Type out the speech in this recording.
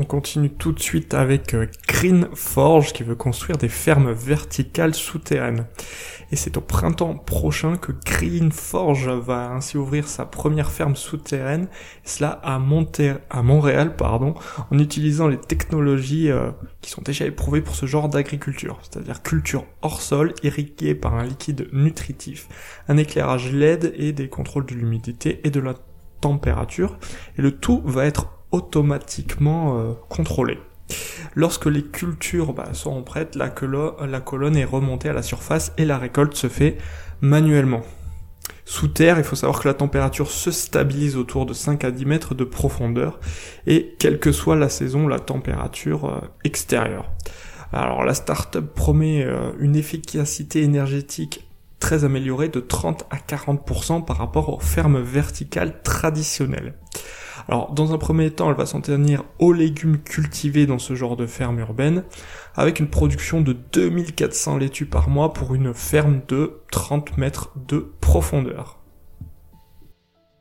On continue tout de suite avec euh, Green Forge qui veut construire des fermes verticales souterraines. Et c'est au printemps prochain que Green Forge va ainsi ouvrir sa première ferme souterraine, cela à, à Montréal, pardon, en utilisant les technologies euh, qui sont déjà éprouvées pour ce genre d'agriculture, c'est-à-dire culture hors sol, irriguée par un liquide nutritif, un éclairage LED et des contrôles de l'humidité et de la température. Et le tout va être automatiquement euh, contrôlé. Lorsque les cultures bah, sont prêtes, la, la colonne est remontée à la surface et la récolte se fait manuellement. Sous terre, il faut savoir que la température se stabilise autour de 5 à 10 mètres de profondeur et quelle que soit la saison, la température euh, extérieure. Alors la startup promet euh, une efficacité énergétique très améliorée de 30 à 40% par rapport aux fermes verticales traditionnelles. Alors, dans un premier temps, elle va s'en tenir aux légumes cultivés dans ce genre de ferme urbaine, avec une production de 2400 laitues par mois pour une ferme de 30 mètres de profondeur.